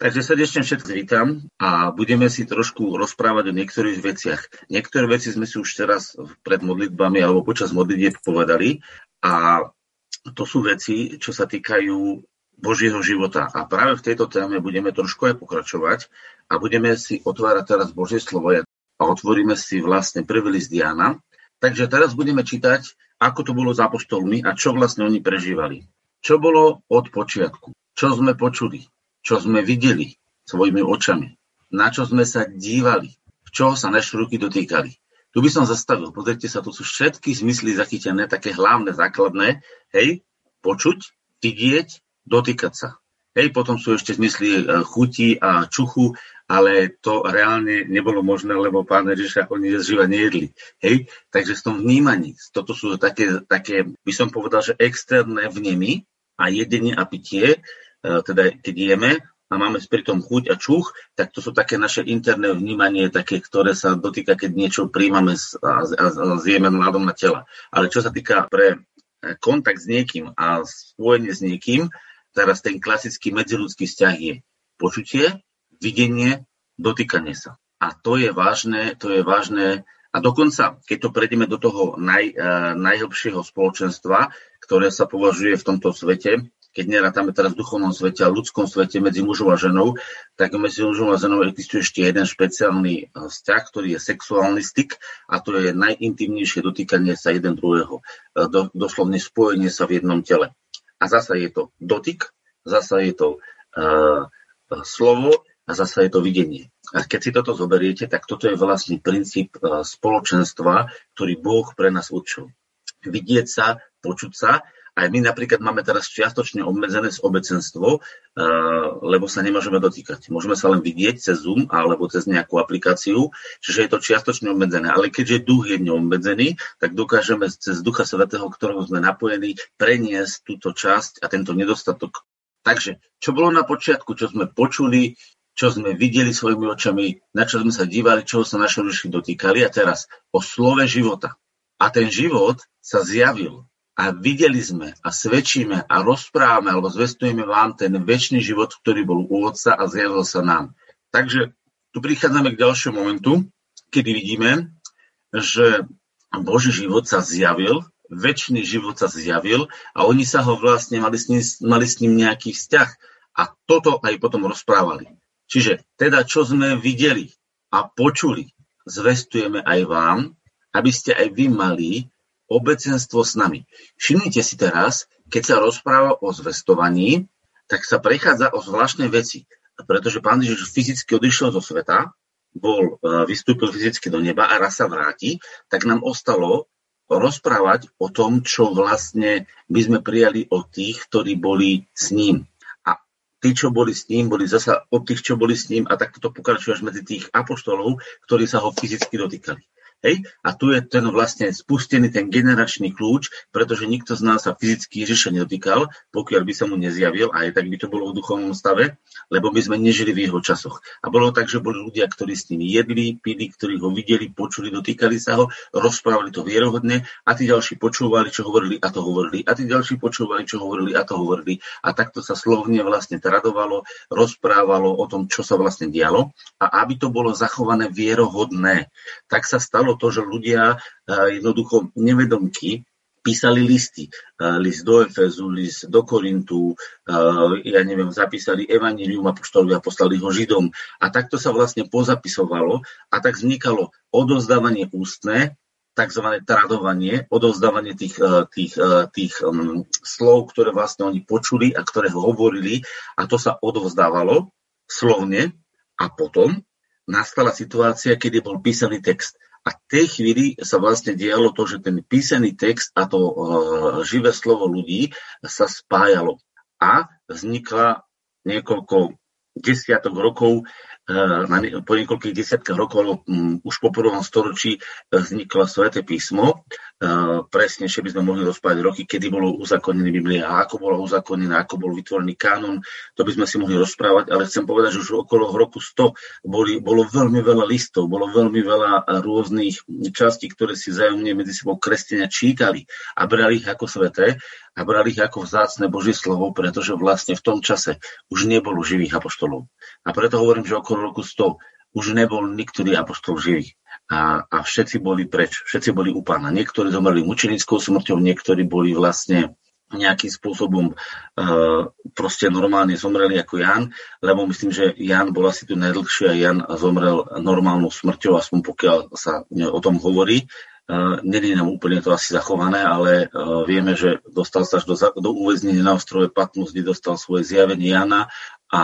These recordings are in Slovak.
Takže srdečne všetkých vítam a budeme si trošku rozprávať o niektorých veciach. Niektoré veci sme si už teraz pred modlitbami alebo počas modlitieb povedali a to sú veci, čo sa týkajú Božieho života. A práve v tejto téme budeme trošku aj pokračovať a budeme si otvárať teraz Božie slovo a otvoríme si vlastne prvý list Diana. Takže teraz budeme čítať, ako to bolo s apoštolmi a čo vlastne oni prežívali. Čo bolo od počiatku? Čo sme počuli? Čo sme videli svojimi očami, na čo sme sa dívali, v čoho sa naše ruky dotýkali. Tu by som zastavil, pozrite sa, tu sú všetky zmysly zachytené, také hlavné, základné, hej, počuť, vidieť, dotýkať sa. Hej, potom sú ešte zmysly e, chuti a čuchu, ale to reálne nebolo možné, lebo pán Ježiša oni živa nejedli. Hej, takže v tom vnímaní, toto sú také, také, by som povedal, že externé vnemy a jedenie a pitie, teda keď jeme a máme pritom chuť a čuch, tak to sú také naše interné vnímanie, také, ktoré sa dotýka, keď niečo príjmame a, a, a zjeme nádom na tela. Ale čo sa týka pre e, kontakt s niekým a spojenie s niekým, teraz ten klasický medziludský vzťah je počutie, videnie, dotýkanie sa. A to je vážne, to je vážne a dokonca, keď to prejdeme do toho naj, uh, najhlbšieho spoločenstva, ktoré sa považuje v tomto svete keď nerátame teraz v duchovnom svete a ľudskom svete medzi mužom a ženou, tak medzi mužom a ženou existuje ešte jeden špeciálny eh, vzťah, ktorý je sexuálny styk a to je najintimnejšie dotýkanie sa jeden druhého. Eh, do, doslovne spojenie sa v jednom tele. A zasa je to dotyk, zasa je to uh, slovo a zasa je to videnie. A keď si toto zoberiete, tak toto je vlastne princíp uh, spoločenstva, ktorý Boh pre nás učil. Vidieť sa, počuť sa aj my napríklad máme teraz čiastočne obmedzené obecenstvo, eh, lebo sa nemôžeme dotýkať. Môžeme sa len vidieť cez Zoom alebo cez nejakú aplikáciu, čiže je to čiastočne obmedzené. Ale keďže duch je neobmedzený, tak dokážeme cez Ducha Svetého, ktorého sme napojení, preniesť túto časť a tento nedostatok. Takže, čo bolo na počiatku, čo sme počuli, čo sme videli svojimi očami, na čo sme sa dívali, čoho sa naše rušky dotýkali a teraz o slove života. A ten život sa zjavil a videli sme a svedčíme a rozprávame alebo zvestujeme vám ten väčší život, ktorý bol u Otca a zjavil sa nám. Takže tu prichádzame k ďalšiemu momentu, kedy vidíme, že Boží život sa zjavil, väčší život sa zjavil a oni sa ho vlastne mali s ním, mali s ním nejaký vzťah. A toto aj potom rozprávali. Čiže teda, čo sme videli a počuli, zvestujeme aj vám, aby ste aj vy mali obecenstvo s nami. Všimnite si teraz, keď sa rozpráva o zvestovaní, tak sa prechádza o zvláštne veci. Pretože pán Ježiš fyzicky odišiel zo sveta, bol, e, vystúpil fyzicky do neba a raz sa vráti, tak nám ostalo rozprávať o tom, čo vlastne by sme prijali od tých, ktorí boli s ním. A tí, čo boli s ním, boli zasa od tých, čo boli s ním a takto to pokračuje až medzi tých apoštolov, ktorí sa ho fyzicky dotýkali. Hej? A tu je ten vlastne spustený ten generačný kľúč, pretože nikto z nás sa fyzicky Ježiša nedotýkal, pokiaľ by sa mu nezjavil, aj tak by to bolo v duchovnom stave, lebo my sme nežili v jeho časoch. A bolo tak, že boli ľudia, ktorí s ním jedli, pili, ktorí ho videli, počuli, dotýkali sa ho, rozprávali to vierohodne a tí ďalší počúvali, čo hovorili a to hovorili. A tí ďalší počúvali, čo hovorili a to hovorili. A takto sa slovne vlastne tradovalo, rozprávalo o tom, čo sa vlastne dialo. A aby to bolo zachované vierohodné, tak sa stalo stalo to, že ľudia jednoducho nevedomky písali listy. List do Efezu, list do Korintu, ja neviem, zapísali Evangelium a poštolovi a poslali ho Židom. A takto sa vlastne pozapisovalo a tak vznikalo odozdávanie ústne, tzv. tradovanie, odovzdávanie tých, tých, tých um, slov, ktoré vlastne oni počuli a ktoré hovorili a to sa odovzdávalo slovne a potom nastala situácia, kedy bol písaný text. A v tej chvíli sa vlastne dialo to, že ten písaný text a to uh, živé slovo ľudí sa spájalo. A vznikla niekoľko desiatok rokov, po niekoľkých desiatkách rokov, um, už po prvom storočí uh, vzniklo Sveté písmo presnejšie by sme mohli rozprávať roky, kedy bolo uzakonené Biblia ako bolo uzakonená, ako bol vytvorený kanon, to by sme si mohli rozprávať, ale chcem povedať, že už okolo roku 100 boli, bolo veľmi veľa listov, bolo veľmi veľa rôznych častí, ktoré si zájomne medzi sebou kresťania čítali a brali ich ako sveté a brali ich ako vzácne Božie slovo, pretože vlastne v tom čase už nebolo živých apoštolov. A preto hovorím, že okolo roku 100 už nebol niektorý apoštol živý a, a všetci boli preč, všetci boli u pána. Niektorí zomreli mučenickou smrťou, niektorí boli vlastne nejakým spôsobom uh, proste normálne zomreli ako Jan, lebo myslím, že Jan bol asi tu najdlhšie a Jan zomrel normálnou smrťou, aspoň pokiaľ sa o tom hovorí. Uh, Není nám úplne to asi zachované, ale uh, vieme, že dostal sa až do, do uväznenia na ostrove Patmos, kde dostal svoje zjavenie Jana a,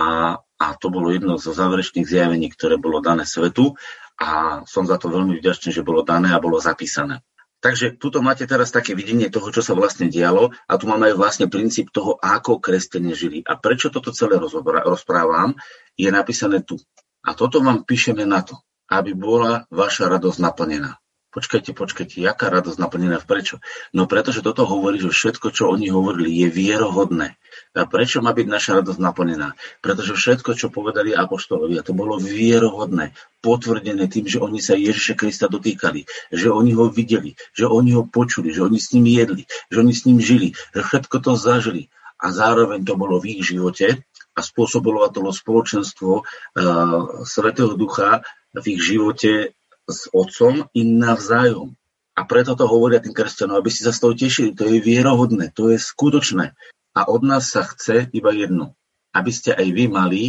a to bolo jedno zo záverečných zjavení, ktoré bolo dané svetu a som za to veľmi vďačný, že bolo dané a bolo zapísané. Takže tuto máte teraz také videnie toho, čo sa vlastne dialo a tu máme aj vlastne princíp toho, ako kresťania žili. A prečo toto celé rozprávam, je napísané tu. A toto vám píšeme na to, aby bola vaša radosť naplnená. Počkajte, počkajte, jaká radosť naplnená prečo? No pretože toto hovorí, že všetko, čo oni hovorili, je vierohodné. A prečo má byť naša radosť naplnená? Pretože všetko, čo povedali apoštolovi, a to bolo vierohodné, potvrdené tým, že oni sa Ježiša Krista dotýkali, že oni ho videli, že oni ho počuli, že oni s ním jedli, že oni s ním žili, že všetko to zažili. A zároveň to bolo v ich živote a spôsobilo to spoločenstvo uh, Svetého Ducha v ich živote s otcom i navzájom. A preto to hovoria tým kresťanom, aby si sa z toho tešili. To je vierohodné, to je skutočné. A od nás sa chce iba jedno. Aby ste aj vy mali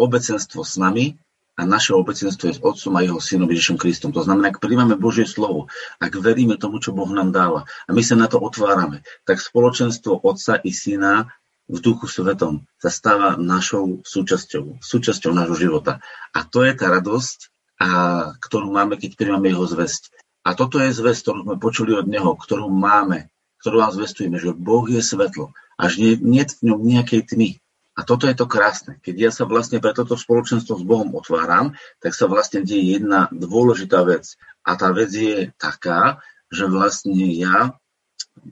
obecenstvo s nami a naše obecenstvo je s Otcom a Jeho Synom Ježišom Kristom. To znamená, ak príjmame Božie slovo, ak veríme tomu, čo Boh nám dáva a my sa na to otvárame, tak spoločenstvo Otca i Syna v duchu svetom sa stáva našou súčasťou, súčasťou nášho života. A to je tá radosť, a ktorú máme, keď príjmame jeho zväzť. A toto je zväzť, ktorú sme počuli od neho, ktorú máme, ktorú vám zvestujeme, že Boh je svetlo, až nie, nie v ňom nejakej tmy. A toto je to krásne. Keď ja sa vlastne pre toto spoločenstvo s Bohom otváram, tak sa vlastne deje jedna dôležitá vec. A tá vec je taká, že vlastne ja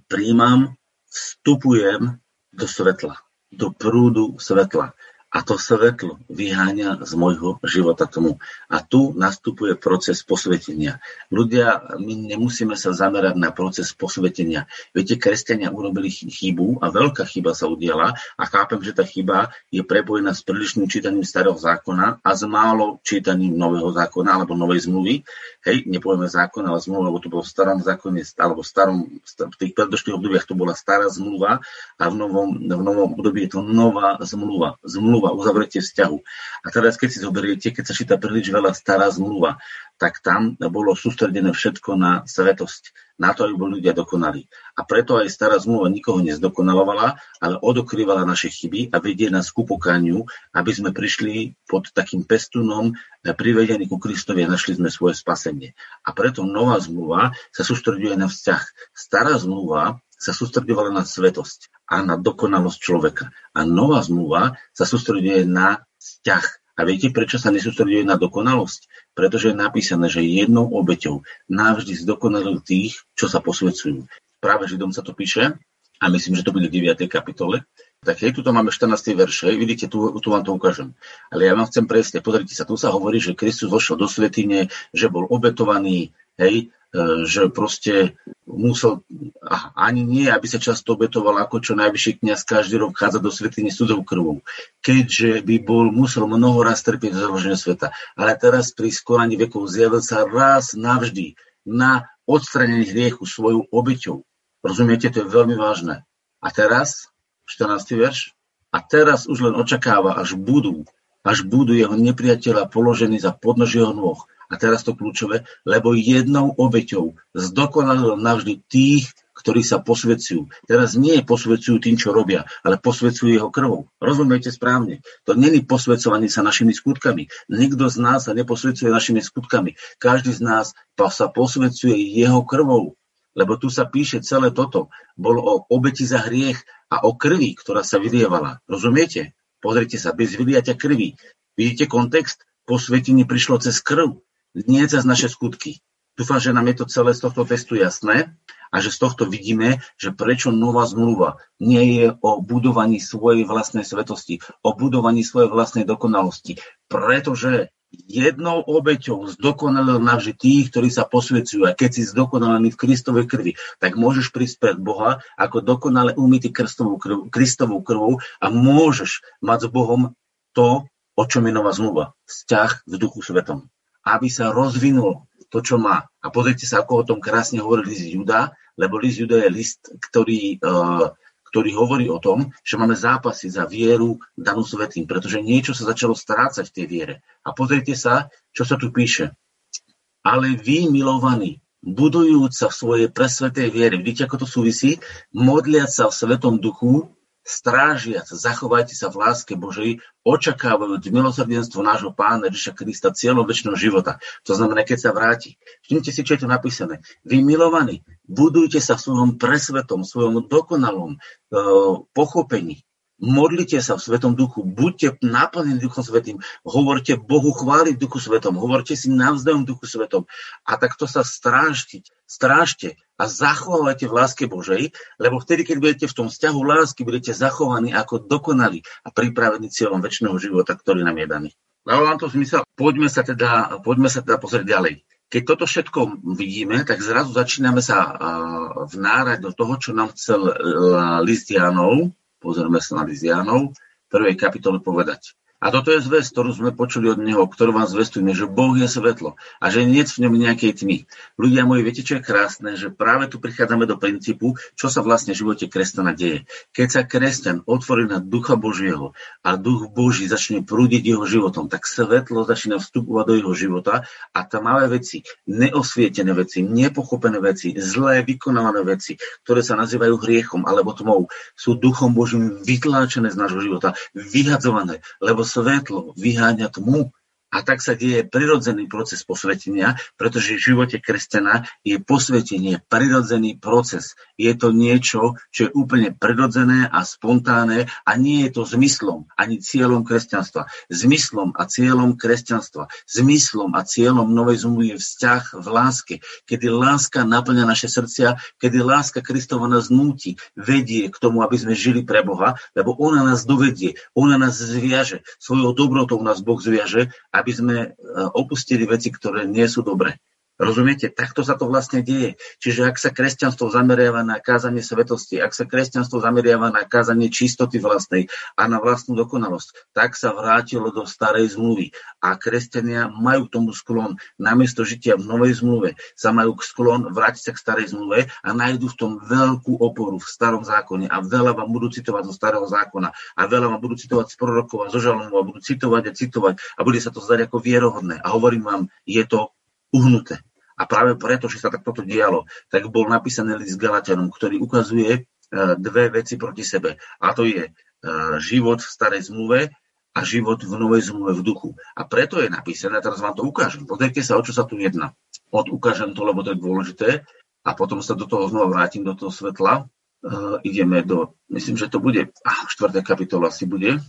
príjmam, vstupujem do svetla, do prúdu svetla a to svetlo vyháňa z môjho života tomu. A tu nastupuje proces posvetenia. Ľudia, my nemusíme sa zamerať na proces posvetenia. Viete, kresťania urobili chybu a veľká chyba sa udiala a chápem, že tá chyba je prepojená s prílišným čítaním starého zákona a s málo čítaním nového zákona alebo novej zmluvy. Hej, nepovieme zákon, ale zmluva, lebo to bolo v starom zákone, alebo v, starom, v tých predošlých obdobiach to bola stará zmluva a v novom, v novom období je to nová zmluva. Zmluva zmluva, uzavretie vzťahu. A teraz, keď si zoberiete, keď sa číta príliš veľa stará zmluva, tak tam bolo sústredené všetko na svetosť, na to, aby boli ľudia dokonali. A preto aj stará zmluva nikoho nezdokonalovala, ale odokrývala naše chyby a vedie nás ku pokaniu, aby sme prišli pod takým pestunom privedení ku Kristovi a našli sme svoje spasenie. A preto nová zmluva sa sústreduje na vzťah. Stará zmluva sa sústredovala na svetosť a na dokonalosť človeka. A nová zmluva sa sústreduje na vzťah. A viete, prečo sa nesústreduje na dokonalosť? Pretože je napísané, že jednou obeťou navždy zdokonalujú tých, čo sa posvedcujú. Práve Židom sa to píše, a myslím, že to bude v 9. kapitole. Tak hej, tu máme 14. verše, vidíte, tu, tu vám to ukážem. Ale ja vám chcem presne, pozrite sa, tu sa hovorí, že Kristus vošiel do svetine, že bol obetovaný, hej, E, že proste musel, ani nie, aby sa často obetoval ako čo najvyšší kniaz každý rok chádza do svetiny cudzou krvou, keďže by bol musel mnoho raz trpieť za sveta. Ale teraz pri skoraní vekov zjavil sa raz navždy na odstranenie hriechu svojou obeťou. Rozumiete, to je veľmi vážne. A teraz, 14. verš, a teraz už len očakáva, až budú, až budú jeho nepriateľa položení za podnož jeho nôh a teraz to kľúčové, lebo jednou obeťou zdokonalil navždy tých, ktorí sa posvedcujú. Teraz nie posvedcujú tým, čo robia, ale posvedcujú jeho krvou. Rozumiete správne? To není posvedcovanie sa našimi skutkami. Nikto z nás sa neposvedcuje našimi skutkami. Každý z nás sa posvedcuje jeho krvou. Lebo tu sa píše celé toto. Bolo o obeti za hriech a o krvi, ktorá sa vylievala. Rozumiete? Pozrite sa, bez vyliatia krvi. Vidíte kontext? Posvetenie prišlo cez krv nie cez naše skutky. Dúfam, že nám je to celé z tohto testu jasné a že z tohto vidíme, že prečo nová zmluva nie je o budovaní svojej vlastnej svetosti, o budovaní svojej vlastnej dokonalosti. Pretože jednou obeťou zdokonalil navždy tých, ktorí sa posvedcujú. A keď si zdokonalený v Kristovej krvi, tak môžeš prísť pred Boha ako dokonale umytý Kristovou, krv, Kristovou krvou a môžeš mať s Bohom to, o čom je nová zmluva. Vzťah v duchu svetom. Aby sa rozvinulo to, čo má. A pozrite sa, ako o tom krásne hovorí list Juda, lebo list Juda je list, ktorý, uh, ktorý hovorí o tom, že máme zápasy za vieru danú svetým, pretože niečo sa začalo strácať v tej viere. A pozrite sa, čo sa tu píše. Ale vy, milovaní, budujúc sa v svojej presvetej viere, vidíte, ako to súvisí, modliať sa v Svetom duchu, strážiac, zachovajte sa v láske Božej, očakávajúc milosrdenstvo nášho pána Ježiša Krista cieľom väčšného života. To znamená, keď sa vráti. Všimnite si, čo je tu napísané. Vy milovaní, budujte sa v svojom presvetom, svojom dokonalom uh, pochopení, Modlite sa v Svetom duchu, buďte naplnení Duchom Svetým, hovorte Bohu chváli v Duchu Svetom, hovorte si navzdajom Duchu Svetom a takto sa strážte, strážte a zachovávajte v láske Božej, lebo vtedy, keď budete v tom vzťahu lásky, budete zachovaní ako dokonalí a pripravení cieľom väčšného života, ktorý nám je daný. Dalo vám to zmysel? Poďme sa teda, poďme sa teda pozrieť ďalej. Keď toto všetko vidíme, tak zrazu začíname sa vnárať do toho, čo nám chcel Listianov, pozrieme sa na Lizianov, prvej kapitole povedať. A toto je zväz, ktorú sme počuli od neho, ktorú vám zvestujeme, že Boh je svetlo a že nie v ňom nejakej tmy. Ľudia moji, viete, čo je krásne? Že práve tu prichádzame do princípu, čo sa vlastne v živote kresťana deje. Keď sa kresťan otvorí na ducha Božieho a duch Boží začne prúdiť jeho životom, tak svetlo začína vstupovať do jeho života a máme veci, neosvietené veci, nepochopené veci, zlé vykonávané veci, ktoré sa nazývajú hriechom alebo tmou, sú duchom Božím vytláčené z nášho života, vyhadzované, lebo svetlo vyháňa tmu. A tak sa deje prirodzený proces posvetenia, pretože v živote kresťana je posvetenie prirodzený proces. Je to niečo, čo je úplne prirodzené a spontánne a nie je to zmyslom ani cieľom kresťanstva. Zmyslom a cieľom kresťanstva, zmyslom a cieľom novej zmluvy je vzťah v láske, kedy láska naplňa naše srdcia, kedy láska Kristova nás núti, vedie k tomu, aby sme žili pre Boha, lebo ona nás dovedie, ona nás zviaže, svojou dobrotou nás Boh zviaže a aby sme e, opustili veci, ktoré nie sú dobré. Rozumiete? Takto sa to vlastne deje. Čiže ak sa kresťanstvo zameriava na kázanie svetosti, ak sa kresťanstvo zameriava na kázanie čistoty vlastnej a na vlastnú dokonalosť, tak sa vrátilo do starej zmluvy. A kresťania majú k tomu sklon. Namiesto žitia v novej zmluve sa majú sklon vrátiť sa k starej zmluve a nájdu v tom veľkú oporu v starom zákone. A veľa vám budú citovať zo starého zákona. A veľa vám budú citovať z prorokov a zo žalmu a budú citovať a citovať a bude sa to zdať ako vierohodné. A hovorím vám, je to uhnuté. A práve preto, že sa tak toto dialo, tak bol napísaný list Galatianom, ktorý ukazuje e, dve veci proti sebe. A to je e, život v starej zmluve a život v novej zmluve v duchu. A preto je napísané, teraz vám to ukážem. Pozrite sa, o čo sa tu jedná. Od ukážem to, lebo to je dôležité. A potom sa do toho znova vrátim, do toho svetla. Uh, ideme do, myslím, že to bude, ah, 4. kapitola asi bude.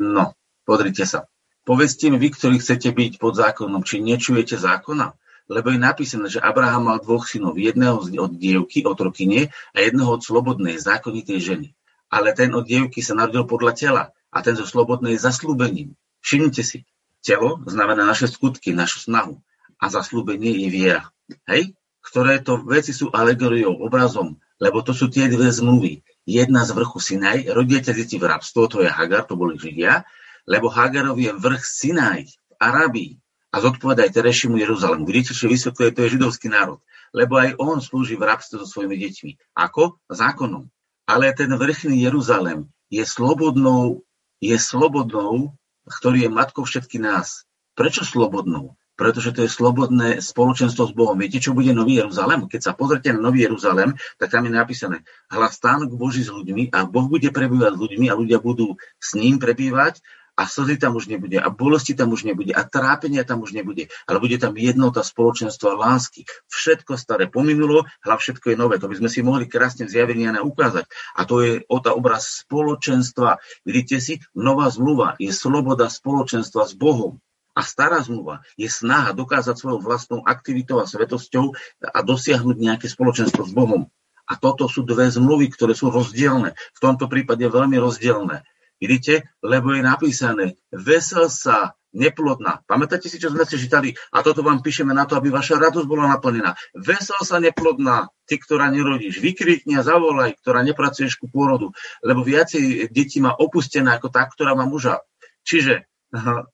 No, pozrite sa. Povedzte mi vy, ktorí chcete byť pod zákonom, či nečujete zákona? Lebo je napísané, že Abraham mal dvoch synov, jedného od dievky, od rokyne a jedného od slobodnej, zákonitej ženy. Ale ten od dievky sa narodil podľa tela a ten zo slobodnej zaslúbením. Všimnite si, telo znamená naše skutky, našu snahu a zaslúbenie je viera. Hej? Ktoré to veci sú alegoriou, obrazom, lebo to sú tie dve zmluvy. Jedna z vrchu Sinaj, rodiete deti v rabstvo, to je Hagar, to boli Židia, lebo Hagarov je vrch Sinaj v Arabii a zodpovedá aj terejšiemu Jeruzalému. Vidíte, čo vysvetľuje, to je židovský národ. Lebo aj on slúži v rabstve so svojimi deťmi. Ako? Zákonom. Ale ten vrchný Jeruzalém je slobodnou, je slobodnou, ktorý je matkou všetky nás. Prečo slobodnou? Pretože to je slobodné spoločenstvo s Bohom. Viete, čo bude Nový Jeruzalém? Keď sa pozrite na Nový Jeruzalém, tak tam je napísané hlas stánok Boží s ľuďmi a Boh bude prebývať s ľuďmi a ľudia budú s ním prebývať a slzy tam už nebude a bolesti tam už nebude a trápenia tam už nebude, ale bude tam jednota spoločenstva lásky. Všetko staré pominulo, hľa všetko je nové. To by sme si mohli krásne v zjavení ukázať. A to je o tá obraz spoločenstva. Vidíte si, nová zmluva je sloboda spoločenstva s Bohom. A stará zmluva je snaha dokázať svojou vlastnou aktivitou a svetosťou a dosiahnuť nejaké spoločenstvo s Bohom. A toto sú dve zmluvy, ktoré sú rozdielne. V tomto prípade veľmi rozdielne. Vidíte? Lebo je napísané, vesel sa neplodná. Pamätáte si, čo sme si čítali? A toto vám píšeme na to, aby vaša radosť bola naplnená. Vesel sa neplodná, ty, ktorá nerodíš. Vykrikni a zavolaj, ktorá nepracuješ ku pôrodu. Lebo viacej detí má opustená ako tá, ktorá má muža. Čiže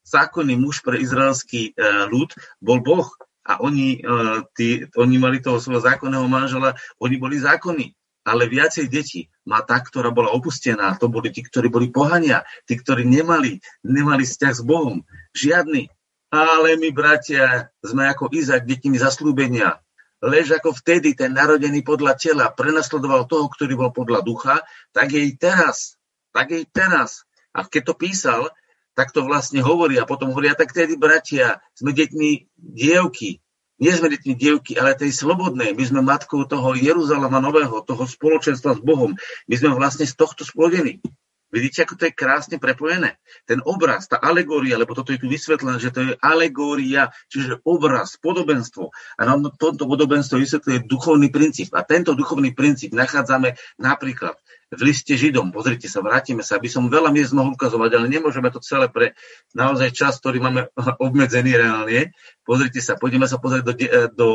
zákonný muž pre izraelský e, ľud bol Boh a oni, e, tí, oni mali toho svojho zákonného manžela, oni boli zákonní. Ale viacej detí má tá, ktorá bola opustená. To boli tí, ktorí boli pohania, tí, ktorí nemali, nemali vzťah s Bohom. Žiadny. Ale my, bratia, sme ako Izak, deťmi zaslúbenia. Lež ako vtedy ten narodený podľa tela prenasledoval toho, ktorý bol podľa ducha, tak jej teraz. Tak jej teraz. A keď to písal, tak to vlastne hovorí. A potom hovoria, tak tedy, bratia, sme deťmi dievky. Nie sme deťmi dievky, ale tej slobodnej. My sme matkou toho Jeruzalema nového, toho spoločenstva s Bohom. My sme vlastne z tohto splodení. Vidíte, ako to je krásne prepojené? Ten obraz, tá alegória, lebo toto je tu vysvetlené, že to je alegória, čiže obraz, podobenstvo. A nám toto podobenstvo vysvetľuje duchovný princíp. A tento duchovný princíp nachádzame napríklad v liste Židom. Pozrite sa, vrátime sa, aby som veľa miest mohol ukazovať, ale nemôžeme to celé pre naozaj čas, ktorý máme obmedzený reálne. Pozrite sa, pôjdeme sa pozrieť do, do,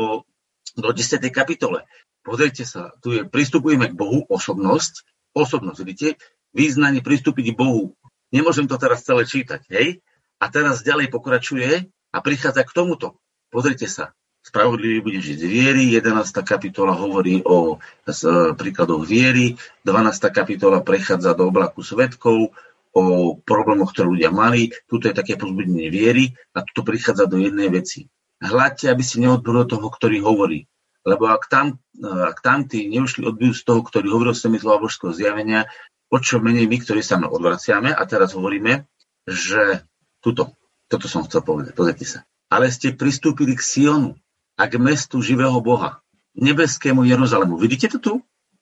do 10. kapitole. Pozrite sa, tu je, pristupujeme k Bohu, osobnosť, osobnosť, vidíte, význanie pristúpiť k Bohu. Nemôžem to teraz celé čítať, hej? A teraz ďalej pokračuje a prichádza k tomuto. Pozrite sa, Spravodlivý bude žiť z viery, 11. kapitola hovorí o e, príkladoch viery, 12. kapitola prechádza do oblaku svetkov, o problémoch, ktoré ľudia mali. Tuto je také pozbudenie viery a tuto prichádza do jednej veci. Hľadte, aby si neodbil toho, ktorý hovorí. Lebo ak tam, e, ak tam tí neušli odbijú z toho, ktorý hovoril s toho božského zjavenia, o čo menej my, ktorí sa odvraciame a teraz hovoríme, že tuto, toto som chcel povedať, pozrite sa. Ale ste pristúpili k Sionu, a k mestu živého Boha, nebeskému Jeruzalému. Vidíte to tu?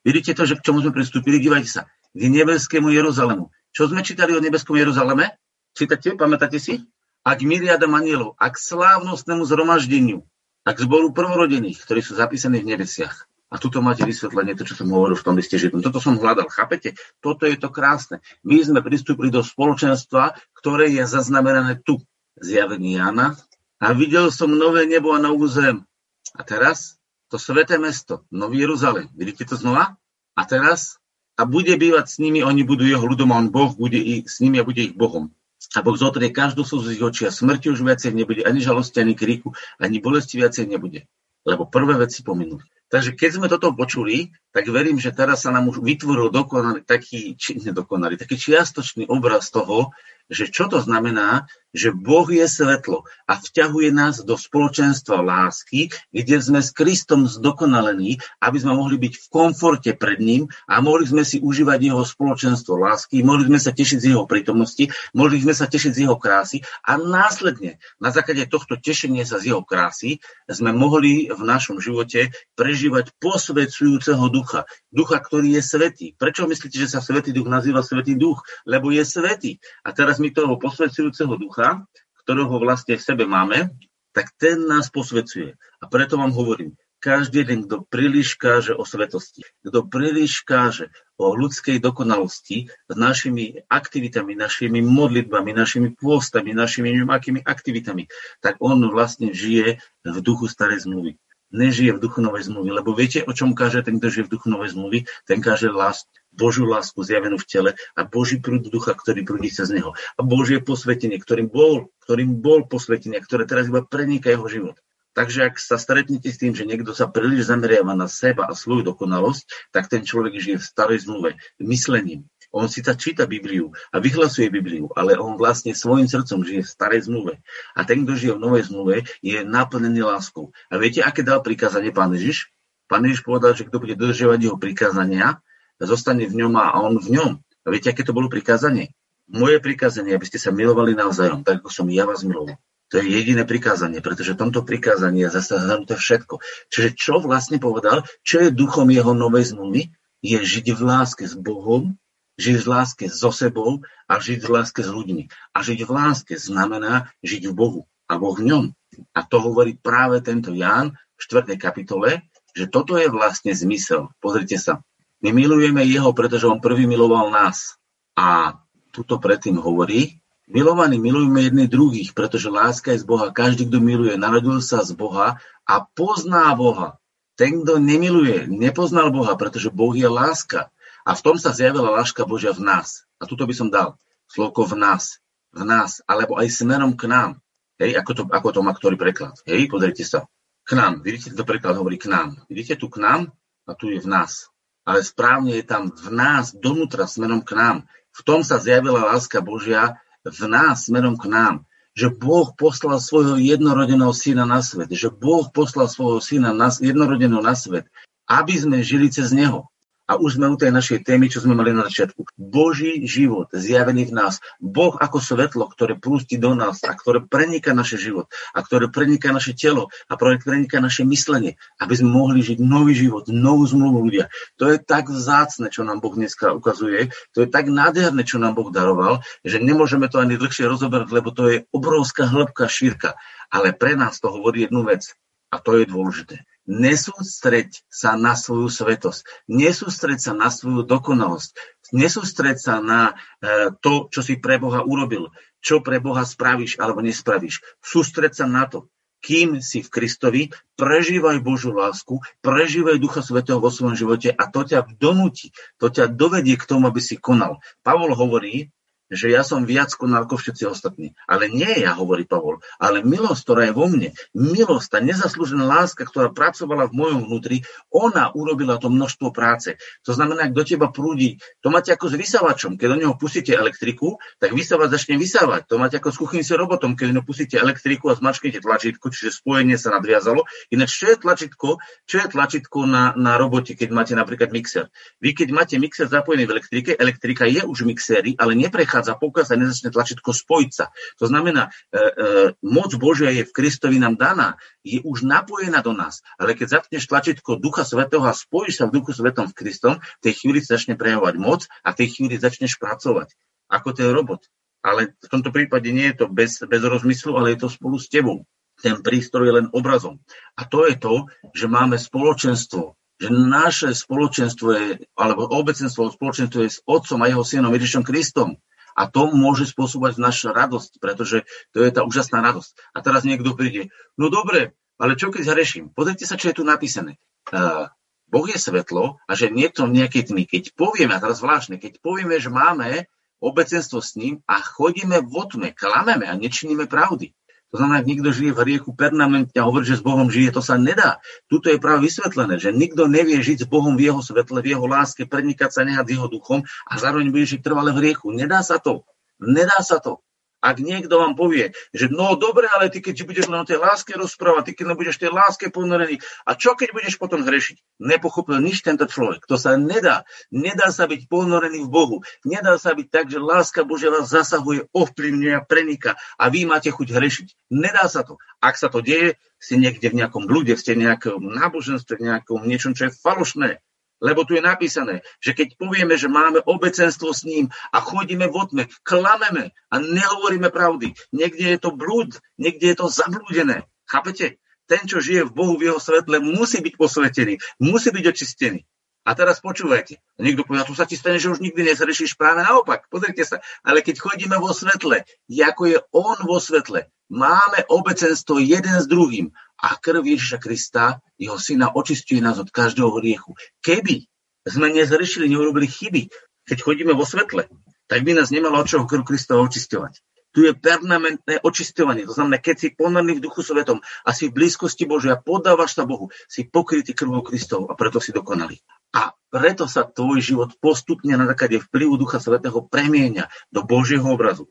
Vidíte to, že k čomu sme pristúpili? Dívajte sa. K nebeskému Jeruzalému. Čo sme čítali o nebeskom Jeruzaleme? Čítate? Pamätáte si? A k myriadam anielov. A k slávnostnému zhromaždeniu. A k zboru prvorodených, ktorí sú zapísaní v nebesiach. A tuto máte vysvetlenie, to, čo som hovoril v tom liste Židom. Toto som hľadal, chápete? Toto je to krásne. My sme pristúpili do spoločenstva, ktoré je zaznamenané tu. Zjavenie Jana. A videl som nové nebo a novú zem. A teraz to sveté mesto, Nový Jeruzalém. Vidíte to znova? A teraz a bude bývať s nimi, oni budú jeho ľudom a on Boh bude i, s nimi a bude ich Bohom. A Boh zotrie každú sú z ich očí a smrti už viacej nebude, ani žalosti, ani kriku, ani bolesti viacej nebude. Lebo prvé veci pominuli. Takže keď sme toto počuli, tak verím, že teraz sa nám už vytvoril dokonalý, taký, či, nedokonalý, taký čiastočný obraz toho, že čo to znamená, že Boh je svetlo a vťahuje nás do spoločenstva lásky, kde sme s Kristom zdokonalení, aby sme mohli byť v komforte pred ním a mohli sme si užívať jeho spoločenstvo lásky, mohli sme sa tešiť z jeho prítomnosti, mohli sme sa tešiť z jeho krásy a následne na základe tohto tešenia sa z jeho krásy sme mohli v našom živote prežívať posvedcujúceho ducha. Ducha, ktorý je svetý. Prečo myslíte, že sa svetý duch nazýva svetý duch? Lebo je svetý. A teraz my toho posvedcujúceho ducha, ktorého vlastne v sebe máme, tak ten nás posvedcuje. A preto vám hovorím, každý jeden, kto príliš káže o svetosti, kto príliš káže o ľudskej dokonalosti s našimi aktivitami, našimi modlitbami, našimi pôstami, našimi nejakými aktivitami, tak on vlastne žije v duchu starej zmluvy nežije v duchu novej zmluvy. Lebo viete, o čom káže ten, kto žije v duchu novej zmluvy? Ten káže lásku, Božú lásku zjavenú v tele a Boží prúd ducha, ktorý prúdi cez neho. A Božie posvetenie, ktorým bol, ktorým bol posvetenie, ktoré teraz iba preniká jeho život. Takže ak sa stretnete s tým, že niekto sa príliš zameriava na seba a svoju dokonalosť, tak ten človek žije v starej zmluve, myslením, on si tak číta Bibliu a vyhlasuje Bibliu, ale on vlastne svojim srdcom žije v starej zmluve. A ten, kto žije v novej zmluve, je naplnený láskou. A viete, aké dal prikázanie pán Ježiš? Pán Ježiš povedal, že kto bude dodržiavať jeho prikázania, zostane v ňom a on v ňom. A viete, aké to bolo prikázanie? Moje prikázanie, aby ste sa milovali navzájom, tak ako som ja vás miloval. To je jediné prikázanie, pretože v tomto prikázaní je zase zhrnuté všetko. Čiže čo vlastne povedal, čo je duchom jeho novej zmluvy, je žiť v láske s Bohom Žiť v láske so sebou a žiť v láske s ľuďmi. A žiť v láske znamená žiť v Bohu. a Boh v ňom. A to hovorí práve tento Ján v 4. kapitole, že toto je vlastne zmysel. Pozrite sa. My milujeme jeho, pretože on prvý miloval nás. A tuto predtým hovorí, milovaní milujeme jedných druhých, pretože láska je z Boha. Každý, kto miluje, narodil sa z Boha a pozná Boha. Ten, kto nemiluje, nepoznal Boha, pretože Boh je láska. A v tom sa zjavila láska Božia v nás. A tuto by som dal slovko v nás. V nás, alebo aj smerom k nám. Hej, ako to, ako to má ktorý preklad. Hej, pozrite sa. K nám. Vidíte, to preklad hovorí k nám. Vidíte tu k nám a tu je v nás. Ale správne je tam v nás, donútra, smerom k nám. V tom sa zjavila láska Božia v nás, smerom k nám že Boh poslal svojho jednorodeného syna na svet, že Boh poslal svojho syna na, jednorodeného na svet, aby sme žili cez neho. A už sme u tej našej témy, čo sme mali na začiatku. Boží život zjavený v nás. Boh ako svetlo, ktoré pustí do nás a ktoré preniká naše život a ktoré preniká naše telo a preniká naše myslenie, aby sme mohli žiť nový život, novú zmluvu ľudia. To je tak vzácne, čo nám Boh dneska ukazuje. To je tak nádherné, čo nám Boh daroval, že nemôžeme to ani dlhšie rozoberať, lebo to je obrovská hĺbka, šírka. Ale pre nás to hovorí jednu vec. A to je dôležité nesústreď sa na svoju svetosť, nesústreď sa na svoju dokonalosť, nesústreď sa na e, to, čo si pre Boha urobil, čo pre Boha spravíš alebo nespravíš. Sústreď sa na to, kým si v Kristovi, prežívaj Božú lásku, prežívaj Ducha Svetého vo svojom živote a to ťa donúti, to ťa dovedie k tomu, aby si konal. Pavol hovorí, že ja som viac konal ako všetci ostatní. Ale nie ja, hovorí Pavol, ale milosť, ktorá je vo mne, milosť, tá nezaslúžená láska, ktorá pracovala v mojom vnútri, ona urobila to množstvo práce. To znamená, ak do teba prúdi, to máte ako s vysavačom. Keď do neho pustíte elektriku, tak vysavač začne vysávať. To máte ako s kuchynským robotom. Keď do neho pustíte elektriku a zmačknete tlačítko, čiže spojenie sa nadviazalo. Ináč, čo je tlačítko? Čo je tlačítko na, na robote, keď máte napríklad mixer? Vy, keď máte mixer zapojený v elektrike, elektrika je už mixéry, ale neprechádza neprechádza, pokiaľ sa nezačne tlačítko spojiť sa. To znamená, e, e, moc Božia je v Kristovi nám daná, je už napojená do nás. Ale keď zapneš tlačítko Ducha Svetého a spojíš sa v Duchu Svetom v Kristom, v tej chvíli začne prejavovať moc a v tej chvíli začneš pracovať. Ako ten robot. Ale v tomto prípade nie je to bez, bez rozmyslu, ale je to spolu s tebou. Ten prístroj je len obrazom. A to je to, že máme spoločenstvo, že naše spoločenstvo je, alebo obecenstvo, spoločenstvo je s Otcom a jeho synom Ježišom Kristom. A to môže spôsobovať naša radosť, pretože to je tá úžasná radosť. A teraz niekto príde, no dobre, ale čo keď zhreším? Pozrite sa, čo je tu napísané. Uh, boh je svetlo a že nie to nejaké tmy. Keď povieme, a teraz zvláštne, keď povieme, že máme obecenstvo s ním a chodíme v otme, klameme a nečiníme pravdy, to znamená, ak niekto žije v hriechu permanentne a hovorí, že s Bohom žije, to sa nedá. Tuto je práve vysvetlené, že nikto nevie žiť s Bohom v jeho svetle, v jeho láske, prenikať sa nehať s jeho duchom a zároveň bude žiť trvale v hriechu. Nedá sa to. Nedá sa to. Ak niekto vám povie, že no dobre, ale ty keď budeš len o tej láske rozprávať, ty keď nebudeš tej láske ponorený, a čo keď budeš potom hrešiť? Nepochopil nič tento človek. To sa nedá. Nedá sa byť ponorený v Bohu. Nedá sa byť tak, že láska Božia vás zasahuje, ovplyvňuje a prenika a vy máte chuť hrešiť. Nedá sa to. Ak sa to deje, ste niekde v nejakom blúde, ste v nejakom náboženstve, v nejakom niečom, čo je falošné. Lebo tu je napísané, že keď povieme, že máme obecenstvo s ním a chodíme v otme, klameme a nehovoríme pravdy. Niekde je to blúd, niekde je to zablúdené. Chápete? Ten, čo žije v Bohu v jeho svetle, musí byť posvetený, musí byť očistený. A teraz počúvajte. Niekto povie, tu sa ti stane, že už nikdy nezrešíš práve naopak. Pozrite sa. Ale keď chodíme vo svetle, ako je on vo svetle, máme obecenstvo jeden s druhým a krv Ježiša Krista, jeho syna, očistuje nás od každého hriechu. Keby sme nezrešili, neurobili chyby, keď chodíme vo svetle, tak by nás nemalo od čoho krv Krista očisťovať. Tu je permanentné očisťovanie. To znamená, keď si ponorný v duchu svetom a si v blízkosti Božia, podávaš sa Bohu, si pokrytý krvou Kristov a preto si dokonalý. A preto sa tvoj život postupne na základe vplyvu Ducha Svetého premieňa do Božieho obrazu.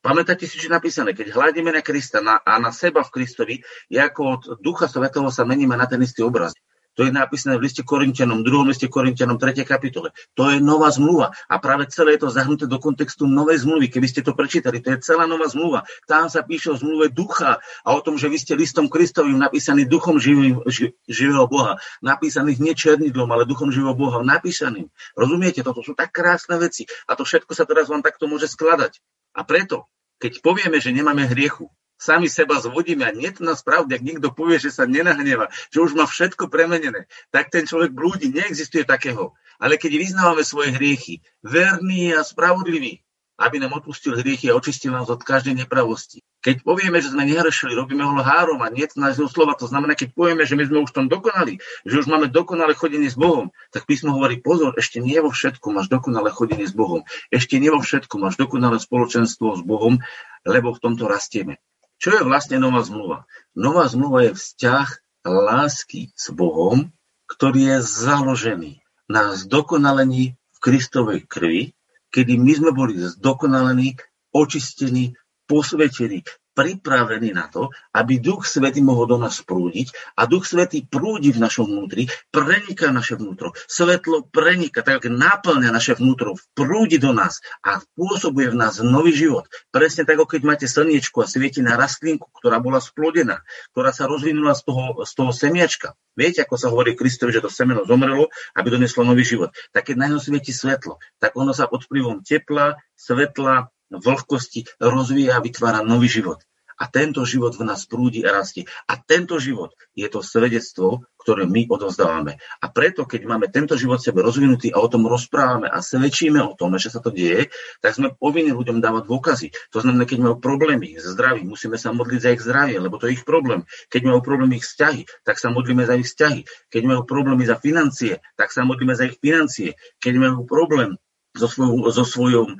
Pamätáte si, že napísané, keď hľadíme na Krista na, a na seba v Kristovi, je ako od Ducha Svetého sa meníme na ten istý obraz. To je napísané v liste Korintianom, druhom liste Korintianom, 3. kapitole. To je nová zmluva a práve celé je to zahnuté do kontextu novej zmluvy. Keby ste to prečítali, to je celá nová zmluva. Tam sa píše o zmluve ducha a o tom, že vy ste listom Kristovým napísaný duchom živý, ži, živého Boha. Napísaných nie černidlom, ale duchom živého Boha napísaným. Rozumiete? Toto sú tak krásne veci a to všetko sa teraz vám takto môže skladať. A preto, keď povieme, že nemáme hriechu, sami seba zvodíme a nie to nás pravde, ak niekto povie, že sa nenahneva, že už má všetko premenené, tak ten človek blúdi, neexistuje takého. Ale keď vyznávame svoje hriechy, verný a spravodlivý, aby nám odpustil hriechy a očistil nás od každej nepravosti. Keď povieme, že sme nehrešili, robíme ho három a nie nášho slova, to znamená, keď povieme, že my sme už tom dokonali, že už máme dokonalé chodenie s Bohom, tak písmo hovorí, pozor, ešte nie vo všetkom máš dokonalé chodenie s Bohom. Ešte nie vo všetkom máš dokonalé spoločenstvo s Bohom, lebo v tomto rastieme. Čo je vlastne nová zmluva? Nová zmluva je vzťah lásky s Bohom, ktorý je založený na zdokonalení v Kristovej krvi, kedy my sme boli zdokonalení, očistení, posvetení, pripravení na to, aby Duch Svetý mohol do nás prúdiť a Duch Svetý prúdi v našom vnútri, preniká naše vnútro. Svetlo preniká, tak ako náplňa naše vnútro, prúdi do nás a pôsobuje v nás nový život. Presne tak, ako keď máte slniečko a svieti na rastlinku, ktorá bola splodená, ktorá sa rozvinula z toho, z toho semiačka. Viete, ako sa hovorí Kristovi, že to semeno zomrelo, aby doneslo nový život. Tak keď na ňom svieti svetlo, tak ono sa pod vplyvom tepla, svetla, vlhkosti rozvíja a vytvára nový život. A tento život v nás prúdi a rastie. A tento život je to svedectvo, ktoré my odovzdávame. A preto, keď máme tento život sebe rozvinutý a o tom rozprávame a svedčíme o tom, že sa to deje, tak sme povinni ľuďom dávať dôkazy. To znamená, keď majú problémy s zdravím, musíme sa modliť za ich zdravie, lebo to je ich problém. Keď majú problémy ich vzťahy, tak sa modlíme za ich vzťahy. Keď majú problémy za financie, tak sa modlíme za ich financie. Keď majú problém so svojou, so svojou e,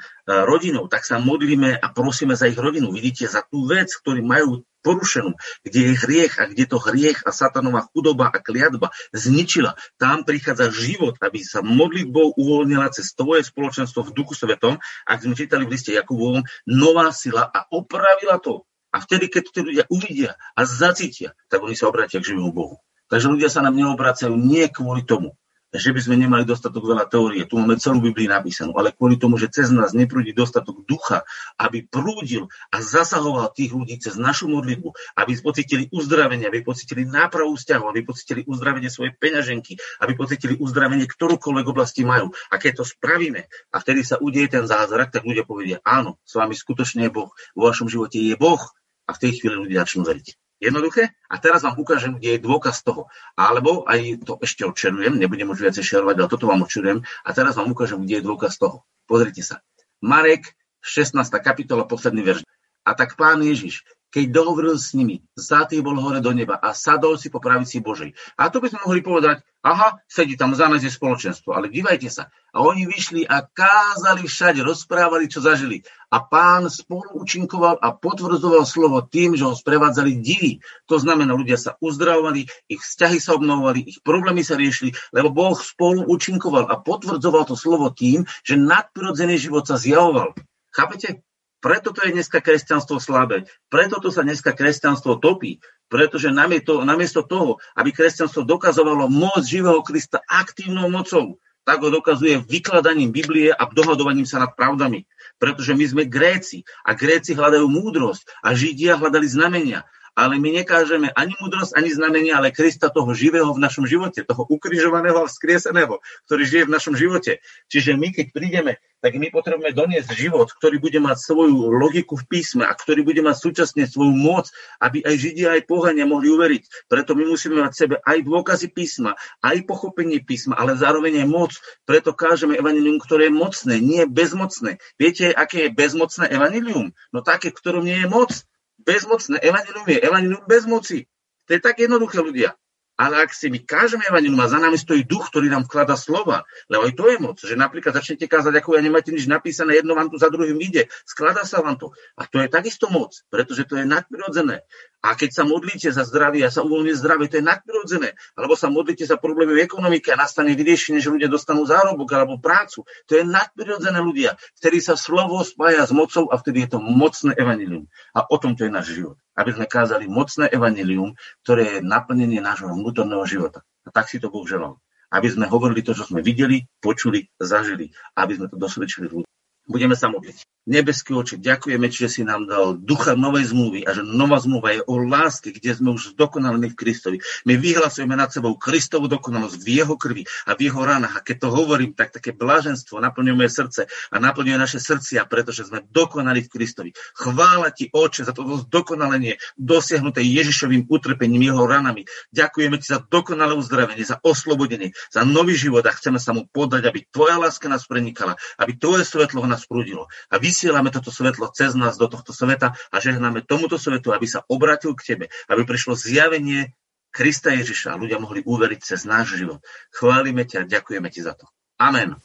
rodinou, tak sa modlíme a prosíme za ich rodinu. Vidíte, za tú vec, ktorú majú porušenú, kde je hriech a kde to hriech a satanová chudoba a kliatba zničila. Tam prichádza život, aby sa modlitbou uvoľnila cez tvoje spoločenstvo v duchu svetom, ak sme čítali v liste Jakubovom, nová sila a opravila to. A vtedy, keď to ľudia uvidia a zacítia, tak oni sa obrátia k živému Bohu. Takže ľudia sa nám neobracajú nie kvôli tomu, že by sme nemali dostatok veľa teórie. Tu máme celú Bibliu napísanú, ale kvôli tomu, že cez nás neprúdi dostatok ducha, aby prúdil a zasahoval tých ľudí cez našu modlitbu, aby pocitili uzdravenie, aby pocitili nápravu vzťahov, aby pocitili uzdravenie svojej peňaženky, aby pocitili uzdravenie ktorúkoľvek oblasti majú. A keď to spravíme a vtedy sa udeje ten zázrak, tak ľudia povedia, áno, s vami skutočne je Boh, vo vašom živote je Boh a v tej chvíli ľudia začnú veriť. Jednoduché? A teraz vám ukážem, kde je dôkaz toho. Alebo aj to ešte odčerujem, nebudem už viacej šerovať, ale toto vám odčerujem. A teraz vám ukážem, kde je dôkaz toho. Pozrite sa. Marek, 16. kapitola, posledný verš. A tak pán Ježiš, keď dohovoril s nimi, zatý bol hore do neba a sadol si po pravici Božej. A to by sme mohli povedať, aha, sedí tam za nás je spoločenstvo. Ale dívajte sa. A oni vyšli a kázali všade, rozprávali, čo zažili. A pán spolu účinkoval a potvrdzoval slovo tým, že ho sprevádzali divy. To znamená, ľudia sa uzdravovali, ich vzťahy sa obnovovali, ich problémy sa riešili, lebo Boh spolu účinkoval a potvrdzoval to slovo tým, že nadprirodzený život sa zjavoval. Chápete? Preto to je dneska kresťanstvo slabé. Preto to sa dneska kresťanstvo topí. Pretože namiesto toho, aby kresťanstvo dokazovalo moc živého Krista aktívnou mocou, tak ho dokazuje vykladaním Biblie a dohadovaním sa nad pravdami. Pretože my sme Gréci a Gréci hľadajú múdrosť a Židia hľadali znamenia ale my nekážeme ani múdrosť, ani znamenia, ale Krista toho živého v našom živote, toho ukrižovaného a vzkrieseného, ktorý žije v našom živote. Čiže my, keď prídeme, tak my potrebujeme doniesť život, ktorý bude mať svoju logiku v písme a ktorý bude mať súčasne svoju moc, aby aj Židia, aj pohania mohli uveriť. Preto my musíme mať v sebe aj dôkazy písma, aj pochopenie písma, ale zároveň aj moc. Preto kážeme evanilium, ktoré je mocné, nie bezmocné. Viete, aké je bezmocné evanilium? No také, ktorom nie je moc bezmocné. Evanilium je evanilium bez moci. To je tak jednoduché ľudia. Ale ak si my kážeme evanilium a za nami stojí duch, ktorý nám vklada slova, lebo aj to je moc, že napríklad začnete kázať, ako ja nemáte nič napísané, jedno vám tu za druhým ide, skladá sa vám to. A to je takisto moc, pretože to je nadprirodzené. A keď sa modlíte za zdravie a sa uvoľní zdravie, to je nadprirodzené. Alebo sa modlíte za problémy v ekonomike a nastane vyriešenie, že ľudia dostanú zárobok alebo prácu. To je nadprirodzené ľudia, ktorí sa slovo spája s mocou a vtedy je to mocné evanilium. A o tom to je náš život. Aby sme kázali mocné evanilium, ktoré je naplnenie nášho vnútorného života. A tak si to Boh želal. Aby sme hovorili to, čo sme videli, počuli, zažili. Aby sme to dosvedčili ľuďom. Budeme sa modliť. Nebeský oče, ďakujeme že si nám dal ducha novej zmluvy a že nová zmluva je o láske, kde sme už dokonalení v Kristovi. My vyhlasujeme nad sebou Kristovu dokonalosť v Jeho krvi a v Jeho ranách. A keď to hovorím, tak také bláženstvo naplňuje moje srdce a naplňuje naše srdcia, pretože sme dokonali v Kristovi. Chvála Ti, Oče, za toto dokonalenie dosiahnuté Ježišovým utrpením, Jeho ranami. Ďakujeme Ti za dokonalé uzdravenie, za oslobodenie, za nový život a chceme sa mu podať, aby Tvoja láska nás prenikala, aby Tvoje svetlo nás prúdilo. A vysielame toto svetlo cez nás do tohto sveta a žehnáme tomuto svetu, aby sa obratil k Tebe, aby prišlo zjavenie Krista Ježiša a ľudia mohli uveriť cez náš život. Chválime ťa ďakujeme Ti za to. Amen.